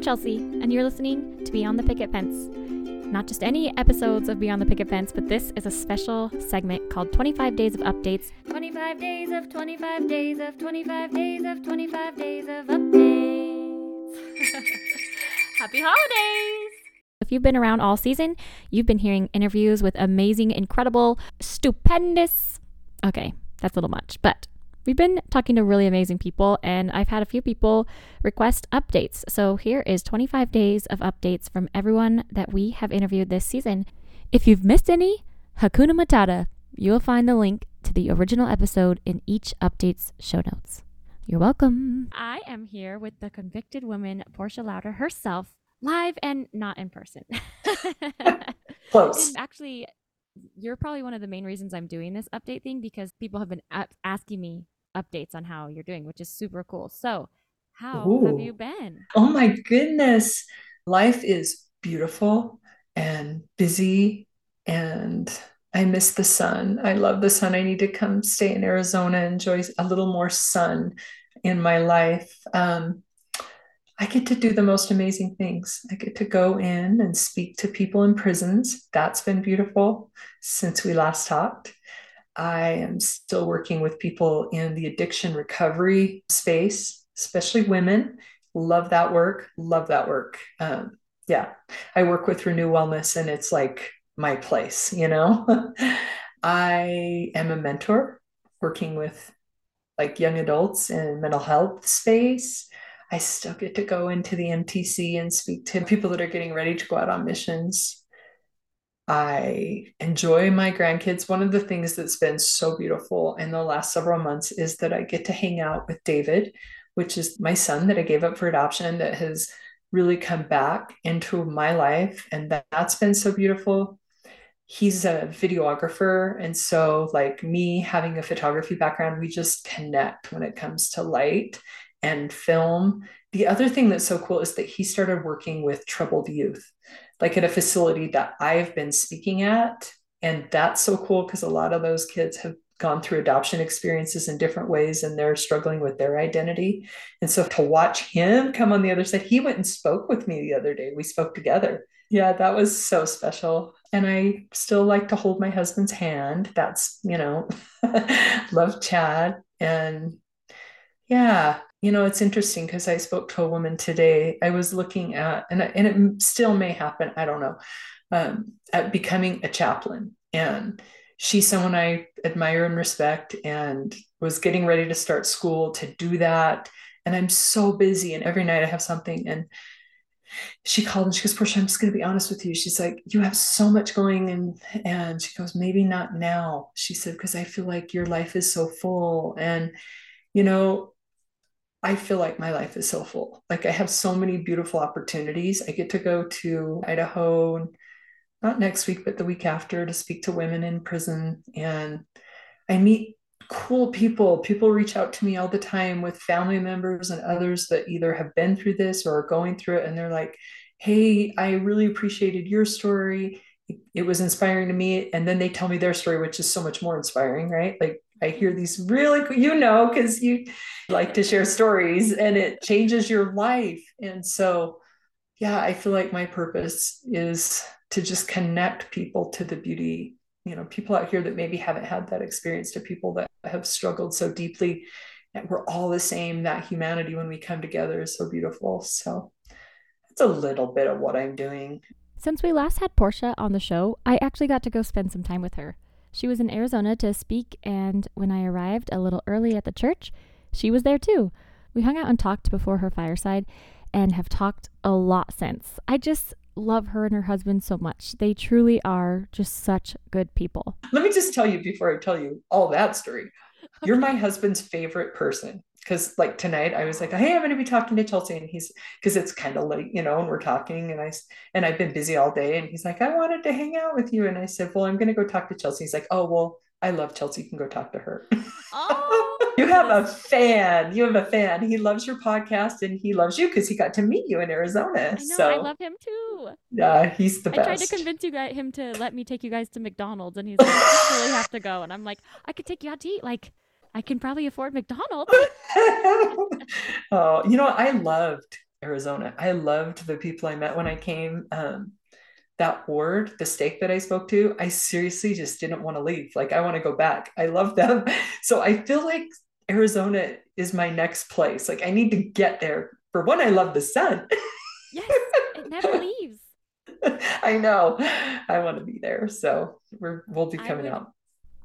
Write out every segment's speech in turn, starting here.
I'm Chelsea, and you're listening to Beyond the Picket Fence. Not just any episodes of Beyond the Picket Fence, but this is a special segment called 25 Days of Updates. 25 days of 25 days of 25 days of 25 days of updates. Happy holidays! If you've been around all season, you've been hearing interviews with amazing, incredible, stupendous. Okay, that's a little much, but we've been talking to really amazing people, and I've had a few people request updates. So here is 25 days of updates from everyone that we have interviewed this season. If you've missed any, Hakuna Matata. You'll find the link to the original episode in each update's show notes. You're welcome. I am here with the convicted woman, Portia Louder herself, live and not in person. Close. And actually, you're probably one of the main reasons I'm doing this update thing because people have been a- asking me updates on how you're doing, which is super cool. So, how have you been? Oh my goodness. Life is beautiful and busy, and I miss the sun. I love the sun. I need to come stay in Arizona, enjoy a little more sun in my life. Um, I get to do the most amazing things. I get to go in and speak to people in prisons. That's been beautiful since we last talked. I am still working with people in the addiction recovery space, especially women. Love that work. Love that work. Um, yeah, I work with Renew Wellness, and it's like my place, you know? I am a mentor working with like young adults in mental health space. I still get to go into the MTC and speak to people that are getting ready to go out on missions. I enjoy my grandkids. One of the things that's been so beautiful in the last several months is that I get to hang out with David, which is my son that I gave up for adoption that has really come back into my life. And that, that's been so beautiful. He's a videographer. And so, like me having a photography background, we just connect when it comes to light and film. The other thing that's so cool is that he started working with troubled youth like at a facility that I've been speaking at. And that's so cool because a lot of those kids have gone through adoption experiences in different ways and they're struggling with their identity. And so to watch him come on the other side, he went and spoke with me the other day. We spoke together. Yeah, that was so special. And I still like to hold my husband's hand. That's, you know, love Chad. And yeah, you know, it's interesting because I spoke to a woman today. I was looking at, and, and it still may happen, I don't know, um, at becoming a chaplain. And she's someone I admire and respect and was getting ready to start school to do that. And I'm so busy, and every night I have something. And she called and she goes, Portia, I'm just going to be honest with you. She's like, you have so much going, and and she goes, maybe not now. She said, because I feel like your life is so full, and you know, I feel like my life is so full. Like I have so many beautiful opportunities. I get to go to Idaho, not next week, but the week after to speak to women in prison. And I meet cool people. People reach out to me all the time with family members and others that either have been through this or are going through it. And they're like, hey, I really appreciated your story. It was inspiring to me. And then they tell me their story, which is so much more inspiring, right? Like I hear these really, cool, you know, because you like to share stories and it changes your life. And so, yeah, I feel like my purpose is to just connect people to the beauty, you know, people out here that maybe haven't had that experience, to people that have struggled so deeply. And we're all the same. That humanity, when we come together, is so beautiful. So, that's a little bit of what I'm doing. Since we last had Portia on the show, I actually got to go spend some time with her. She was in Arizona to speak, and when I arrived a little early at the church, she was there too. We hung out and talked before her fireside and have talked a lot since. I just love her and her husband so much. They truly are just such good people. Let me just tell you before I tell you all that story. You're my husband's favorite person because like tonight I was like, hey, I'm going to be talking to Chelsea, and he's because it's kind of late, you know, and we're talking, and I and I've been busy all day, and he's like, I wanted to hang out with you, and I said, well, I'm going to go talk to Chelsea. He's like, oh, well, I love Chelsea. You can go talk to her. Oh, you have a oh. fan. You have a fan. He loves your podcast, and he loves you because he got to meet you in Arizona. I know. So I love him too. Yeah, he's the best. I tried to convince you guys him to let me take you guys to McDonald's, and he's like, I really have to go." And I'm like, "I could take you out to eat. Like, I can probably afford McDonald's." oh, you know, I loved Arizona. I loved the people I met when I came. Um, that ward, the stake that I spoke to, I seriously just didn't want to leave. Like, I want to go back. I love them. So I feel like Arizona is my next place. Like, I need to get there. For one, I love the sun. yes, it never leaves. I know. I want to be there. So we're we'll be coming would, out.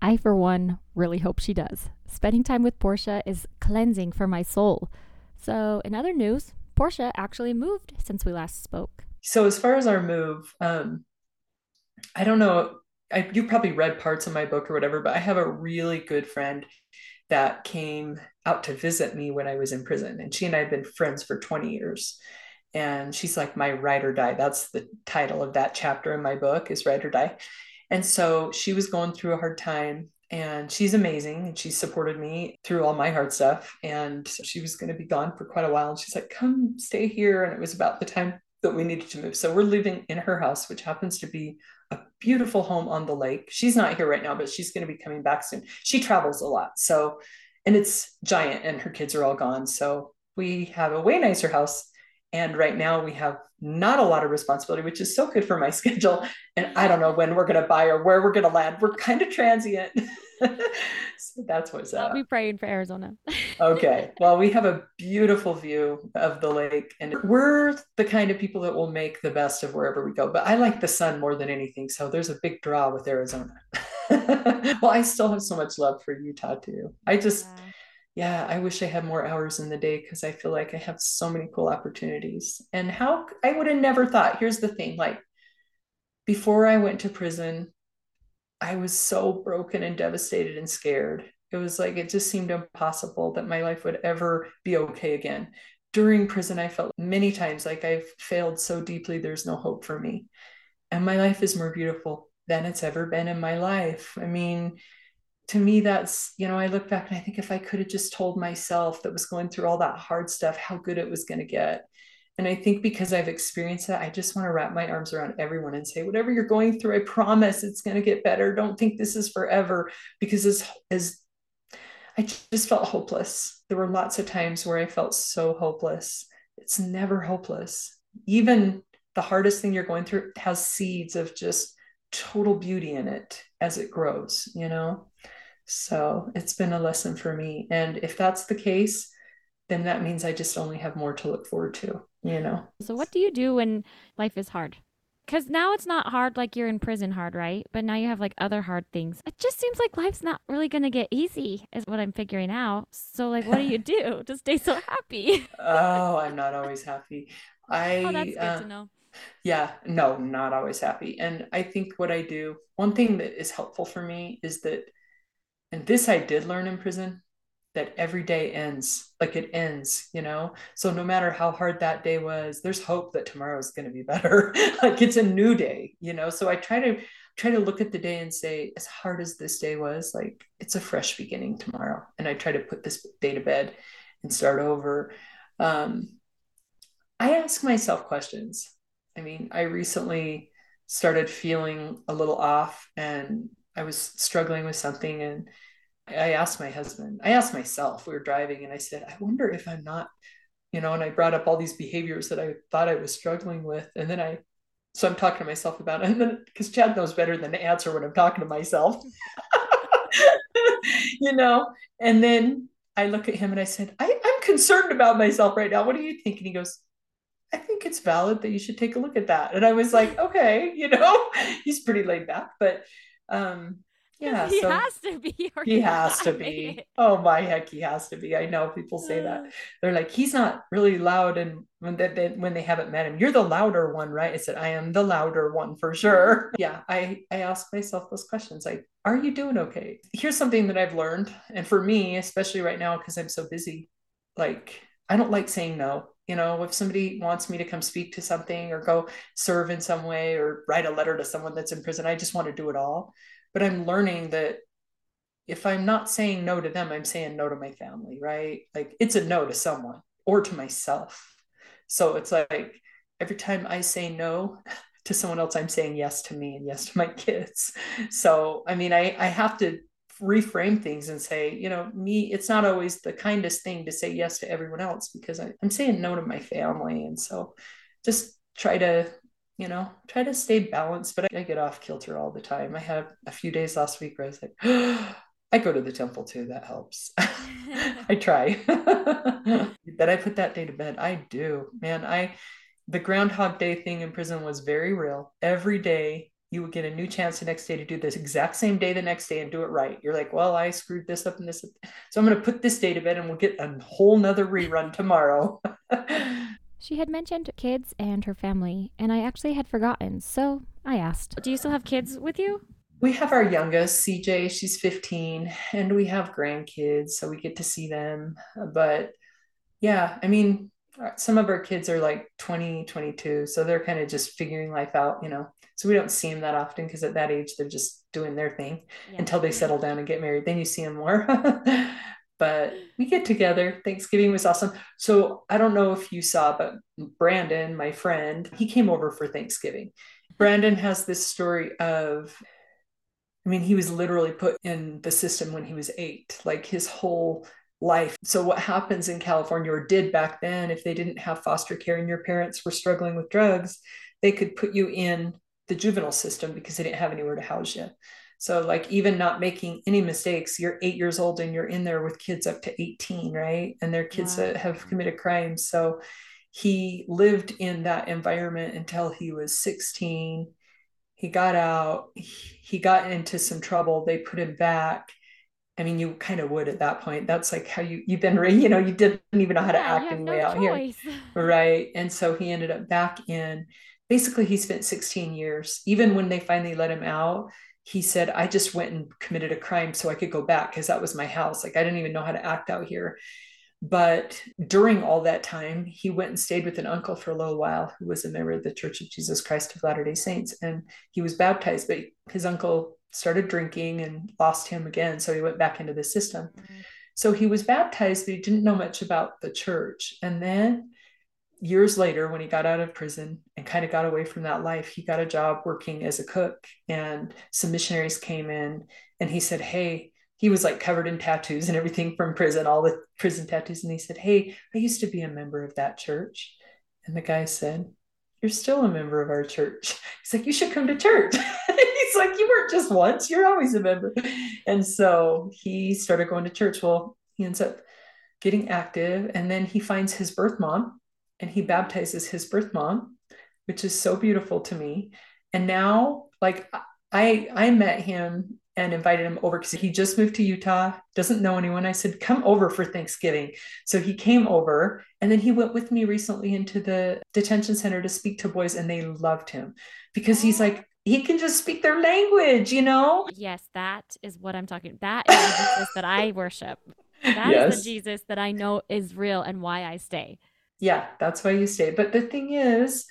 I, for one, really hope she does. Spending time with Portia is cleansing for my soul. So, in other news, Portia actually moved since we last spoke. So, as far as our move, um, I don't know. I, you probably read parts of my book or whatever, but I have a really good friend that came out to visit me when I was in prison. And she and I have been friends for 20 years. And she's like my ride or die. That's the title of that chapter in my book is ride or die. And so she was going through a hard time and she's amazing and she supported me through all my hard stuff. And she was going to be gone for quite a while and she's like come stay here. And it was about the time that we needed to move. So we're living in her house which happens to be a beautiful home on the lake. She's not here right now but she's going to be coming back soon. She travels a lot so and it's giant and her kids are all gone. So we have a way nicer house and right now we have not a lot of responsibility, which is so good for my schedule. And I don't know when we're going to buy or where we're going to land. We're kind of transient. so that's what's up. I'll be praying for Arizona. okay. Well, we have a beautiful view of the lake, and we're the kind of people that will make the best of wherever we go. But I like the sun more than anything. So there's a big draw with Arizona. well, I still have so much love for Utah, too. I just. Yeah yeah, I wish I had more hours in the day because I feel like I have so many cool opportunities. And how I would have never thought, here's the thing like, before I went to prison, I was so broken and devastated and scared. It was like, it just seemed impossible that my life would ever be okay again. During prison, I felt many times like I've failed so deeply, there's no hope for me. And my life is more beautiful than it's ever been in my life. I mean, to me that's you know i look back and i think if i could have just told myself that was going through all that hard stuff how good it was going to get. And i think because i've experienced it i just want to wrap my arms around everyone and say whatever you're going through i promise it's going to get better. Don't think this is forever because as as i just felt hopeless. There were lots of times where i felt so hopeless. It's never hopeless. Even the hardest thing you're going through has seeds of just total beauty in it as it grows you know so it's been a lesson for me. And if that's the case, then that means I just only have more to look forward to, you know? So, what do you do when life is hard? Because now it's not hard like you're in prison hard, right? But now you have like other hard things. It just seems like life's not really going to get easy, is what I'm figuring out. So, like, what do you do to stay so happy? oh, I'm not always happy. I, oh, that's good uh, to know. Yeah, no, not always happy. And I think what I do, one thing that is helpful for me is that and this I did learn in prison that every day ends like it ends, you know? So no matter how hard that day was, there's hope that tomorrow is going to be better. like it's a new day, you know? So I try to try to look at the day and say as hard as this day was, like it's a fresh beginning tomorrow. And I try to put this day to bed and start over. Um, I ask myself questions. I mean, I recently started feeling a little off and I was struggling with something and I asked my husband, I asked myself, we were driving and I said, I wonder if I'm not, you know, and I brought up all these behaviors that I thought I was struggling with. And then I, so I'm talking to myself about it. And then because Chad knows better than to answer when I'm talking to myself, you know, and then I look at him and I said, I, I'm concerned about myself right now. What do you think? And he goes, I think it's valid that you should take a look at that. And I was like, okay, you know, he's pretty laid back, but um, yeah, he so has to be. He has to be. Oh my heck, he has to be. I know people say that. They're like, he's not really loud, and when they, they, when they haven't met him, you're the louder one, right? I said, I am the louder one for sure. Yeah, I I ask myself those questions like, are you doing okay? Here's something that I've learned, and for me, especially right now, because I'm so busy, like I don't like saying no. You know, if somebody wants me to come speak to something or go serve in some way or write a letter to someone that's in prison, I just want to do it all. But I'm learning that if I'm not saying no to them, I'm saying no to my family, right? Like it's a no to someone or to myself. So it's like every time I say no to someone else, I'm saying yes to me and yes to my kids. So, I mean, I, I have to reframe things and say, you know, me, it's not always the kindest thing to say yes to everyone else because I, I'm saying no to my family. And so just try to, you know, try to stay balanced. But I, I get off kilter all the time. I had a few days last week where I was like, I go to the temple too. That helps. I try. that I put that day to bed. I do. Man, I the groundhog day thing in prison was very real. Every day you would get a new chance the next day to do this exact same day the next day and do it right. You're like, well, I screwed this up and this. So I'm going to put this day to bed and we'll get a whole nother rerun tomorrow. she had mentioned kids and her family, and I actually had forgotten. So I asked, Do you still have kids with you? We have our youngest, CJ, she's 15, and we have grandkids, so we get to see them. But yeah, I mean, some of our kids are like 20, 22, so they're kind of just figuring life out, you know so we don't see them that often because at that age they're just doing their thing yeah. until they settle down and get married. Then you see them more. but we get together. Thanksgiving was awesome. So I don't know if you saw, but Brandon, my friend, he came over for Thanksgiving. Brandon has this story of, I mean, he was literally put in the system when he was eight, like his whole life. So, what happens in California or did back then, if they didn't have foster care and your parents were struggling with drugs, they could put you in the juvenile system because they didn't have anywhere to house you. So, like, even not making any mistakes, you're eight years old and you're in there with kids up to 18, right? And they're kids wow. that have committed crimes. So, he lived in that environment until he was 16. He got out, he got into some trouble. They put him back. I mean, you kind of would at that point. That's like how you you've been, you know, you didn't even know how to act in no way out here, right? And so he ended up back in basically he spent 16 years. Even when they finally let him out, he said, I just went and committed a crime so I could go back because that was my house. Like I didn't even know how to act out here. But during all that time, he went and stayed with an uncle for a little while who was a member of the Church of Jesus Christ of Latter day Saints. And he was baptized, but his uncle started drinking and lost him again. So he went back into the system. Mm-hmm. So he was baptized, but he didn't know much about the church. And then years later, when he got out of prison and kind of got away from that life, he got a job working as a cook. And some missionaries came in and he said, Hey, he was like covered in tattoos and everything from prison, all the prison tattoos. And he said, Hey, I used to be a member of that church. And the guy said, You're still a member of our church. He's like, You should come to church. He's like, You weren't just once, you're always a member. And so he started going to church. Well, he ends up getting active and then he finds his birth mom and he baptizes his birth mom, which is so beautiful to me. And now, like I I met him and invited him over because he just moved to Utah, doesn't know anyone. I said, come over for Thanksgiving. So he came over and then he went with me recently into the detention center to speak to boys, and they loved him because he's like, he can just speak their language, you know? Yes, that is what I'm talking. That is the Jesus that I worship. That yes. is the Jesus that I know is real and why I stay yeah, that's why you stay. But the thing is,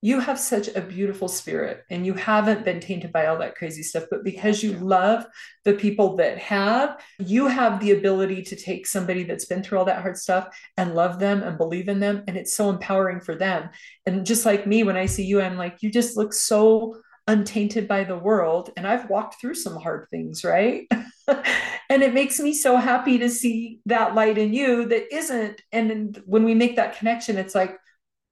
you have such a beautiful spirit and you haven't been tainted by all that crazy stuff. But because you love the people that have, you have the ability to take somebody that's been through all that hard stuff and love them and believe in them. And it's so empowering for them. And just like me, when I see you, I'm like, you just look so untainted by the world. And I've walked through some hard things, right? and it makes me so happy to see that light in you that isn't and when we make that connection it's like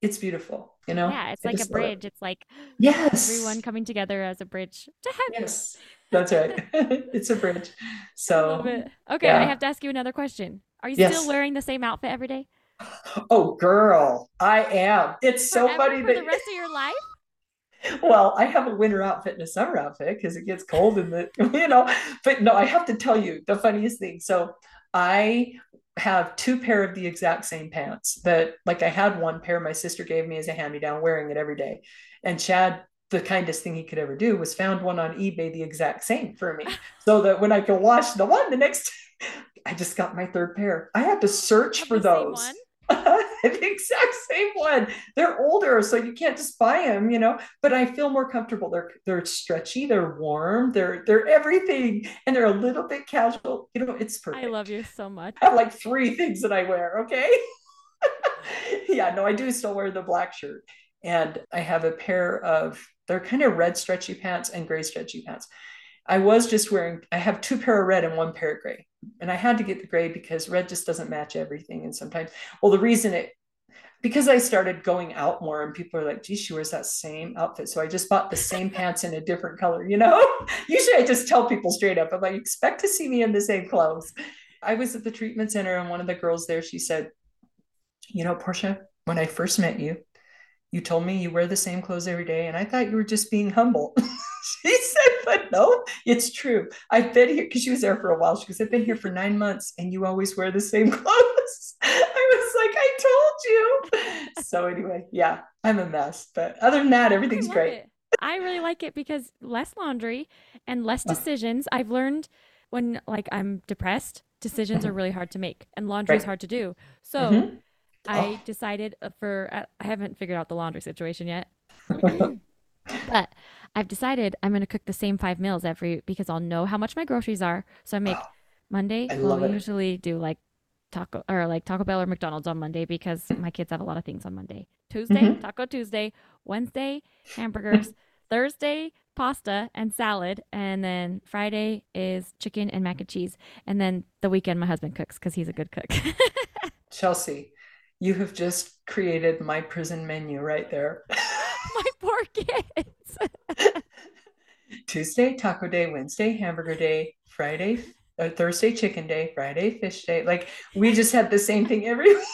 it's beautiful you know? Yeah it's I like a bridge it. it's like yes. everyone coming together as a bridge to heaven. Yes that's right. It's a bridge. So okay yeah. i have to ask you another question. Are you yes. still wearing the same outfit every day? Oh girl i am. It's Forever so funny for that the rest of your life well, I have a winter outfit and a summer outfit because it gets cold in the, you know, but no, I have to tell you the funniest thing. So I have two pair of the exact same pants that like I had one pair my sister gave me as a hand-me-down wearing it every day. And Chad the kindest thing he could ever do was found one on eBay the exact same for me so that when I can wash the one the next I just got my third pair. I had to search for those. the exact same one. They're older, so you can't just buy them, you know. But I feel more comfortable. They're they're stretchy, they're warm, they're they're everything, and they're a little bit casual. You know, it's perfect. I love you so much. I have like three things that I wear. Okay. yeah, no, I do still wear the black shirt, and I have a pair of they're kind of red stretchy pants and gray stretchy pants. I was just wearing, I have two pair of red and one pair of gray. And I had to get the gray because red just doesn't match everything. And sometimes, well, the reason it, because I started going out more and people are like, gee, she wears that same outfit. So I just bought the same pants in a different color, you know? Usually I just tell people straight up, I'm like, expect to see me in the same clothes. I was at the treatment center and one of the girls there, she said, you know, Portia, when I first met you, you told me you wear the same clothes every day. And I thought you were just being humble. she said, but no, it's true. I've been here because she was there for a while. She goes, I've been here for nine months and you always wear the same clothes. I was like, I told you. So anyway, yeah, I'm a mess. But other than that, everything's great. It. I really like it because less laundry and less decisions. I've learned when like I'm depressed, decisions are really hard to make and laundry right. is hard to do. So mm-hmm. I decided uh, for uh, I haven't figured out the laundry situation yet. but I've decided I'm going to cook the same five meals every because I'll know how much my groceries are. So I make Monday. I we'll usually do like taco or like Taco Bell or McDonald's on Monday because my kids have a lot of things on Monday. Tuesday, mm-hmm. Taco Tuesday. Wednesday, hamburgers. Thursday, pasta and salad. And then Friday is chicken and mac and cheese. And then the weekend, my husband cooks because he's a good cook. Chelsea, you have just created my prison menu right there. my poor kids. Tuesday, taco day, Wednesday, hamburger day, Friday, uh, Thursday, chicken day, Friday, fish day. Like we just had the same thing every week.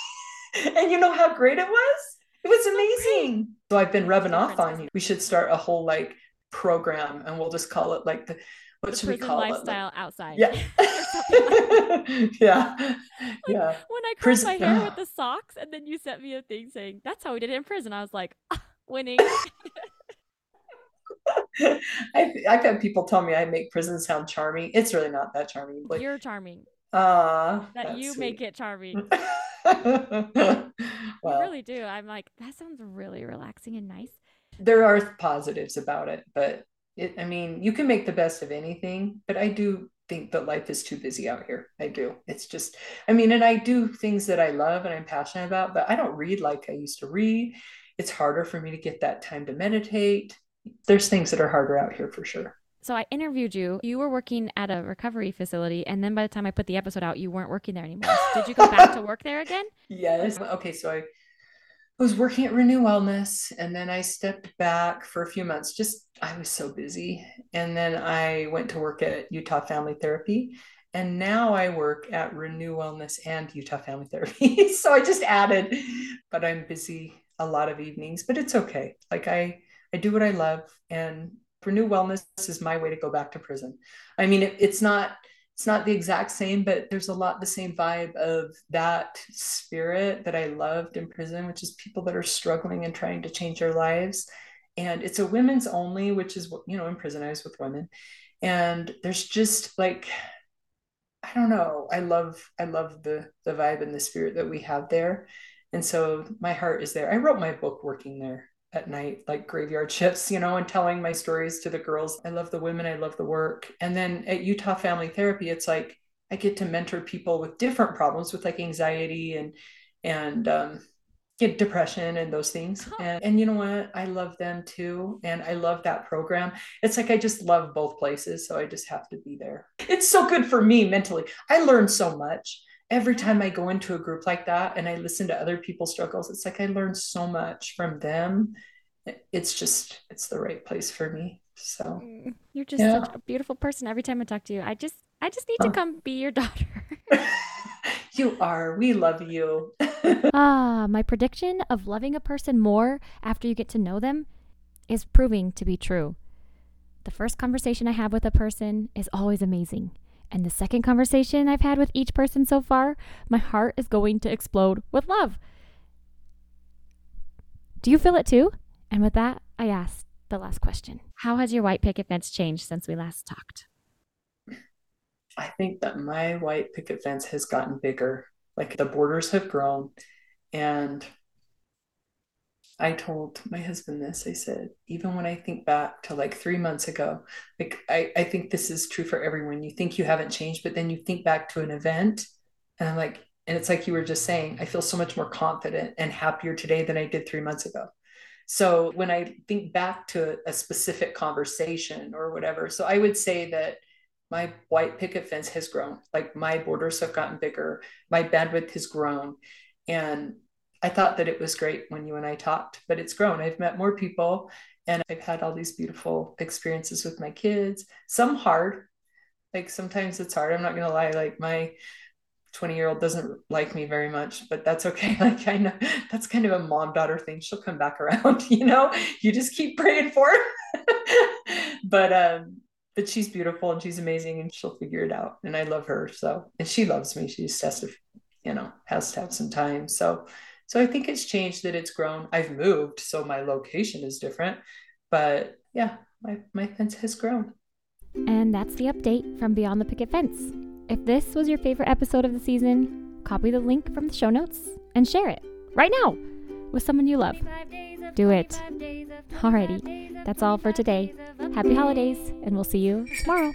and you know how great it was? It was amazing. So I've been rubbing off on you. We should start a whole like program and we'll just call it like the what the should we call lifestyle it? Lifestyle outside. Yeah. yeah. Like, yeah. When I curled my hair with the socks and then you sent me a thing saying that's how we did it in prison. I was like, ah, winning. I've, I've had people tell me I make prison sound charming. It's really not that charming. Like, You're charming. Uh, that you sweet. make it charming. well, I really do. I'm like, that sounds really relaxing and nice. There are positives about it, but it, I mean, you can make the best of anything, but I do think that life is too busy out here. I do. It's just, I mean, and I do things that I love and I'm passionate about, but I don't read like I used to read. It's harder for me to get that time to meditate. There's things that are harder out here for sure. So I interviewed you. You were working at a recovery facility, and then by the time I put the episode out, you weren't working there anymore. Did you go back to work there again? Yes. Okay, so I was working at Renew Wellness, and then I stepped back for a few months. Just I was so busy, and then I went to work at Utah Family Therapy, and now I work at Renew Wellness and Utah Family Therapy. so I just added, but I'm busy a lot of evenings, but it's okay. Like I I do what I love, and Renew Wellness is my way to go back to prison. I mean, it, it's not it's not the exact same, but there's a lot the same vibe of that spirit that I loved in prison, which is people that are struggling and trying to change their lives. And it's a women's only, which is you know in prison I was with women, and there's just like I don't know. I love I love the the vibe and the spirit that we have there. And so my heart is there. I wrote my book working there at night, like graveyard shifts, you know, and telling my stories to the girls. I love the women, I love the work. And then at Utah Family Therapy, it's like I get to mentor people with different problems with like anxiety and and um, get depression and those things. And, and you know what? I love them too. And I love that program. It's like I just love both places. So I just have to be there. It's so good for me mentally. I learn so much every time I go into a group like that and I listen to other people's struggles, it's like I learn so much from them. It's just, it's the right place for me. So mm, you're just yeah. such a beautiful person. Every time I talk to you, I just, I just need to come be your daughter. you are. We love you. ah, my prediction of loving a person more after you get to know them is proving to be true. The first conversation I have with a person is always amazing. And the second conversation I've had with each person so far, my heart is going to explode with love. Do you feel it too? And with that, I ask the last question How has your white picket fence changed since we last talked? I think that my white picket fence has gotten bigger. Like the borders have grown and I told my husband this. I said, even when I think back to like three months ago, like I, I think this is true for everyone. You think you haven't changed, but then you think back to an event, and I'm like, and it's like you were just saying, I feel so much more confident and happier today than I did three months ago. So when I think back to a specific conversation or whatever, so I would say that my white picket fence has grown. Like my borders have gotten bigger, my bandwidth has grown. And I thought that it was great when you and I talked, but it's grown. I've met more people and I've had all these beautiful experiences with my kids, some hard. Like sometimes it's hard. I'm not going to lie. Like my 20 year old doesn't like me very much, but that's okay. Like I know that's kind of a mom daughter thing. She'll come back around, you know, you just keep praying for her. but, um, but she's beautiful and she's amazing and she'll figure it out. And I love her. So, and she loves me. She just has to, you know, has to have some time. So, so I think it's changed that it's grown. I've moved, so my location is different. But yeah, my, my fence has grown. And that's the update from Beyond the Picket Fence. If this was your favorite episode of the season, copy the link from the show notes and share it right now with someone you love. Do it. Alrighty, that's all for today. Happy holidays, and we'll see you tomorrow.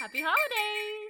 Happy holidays!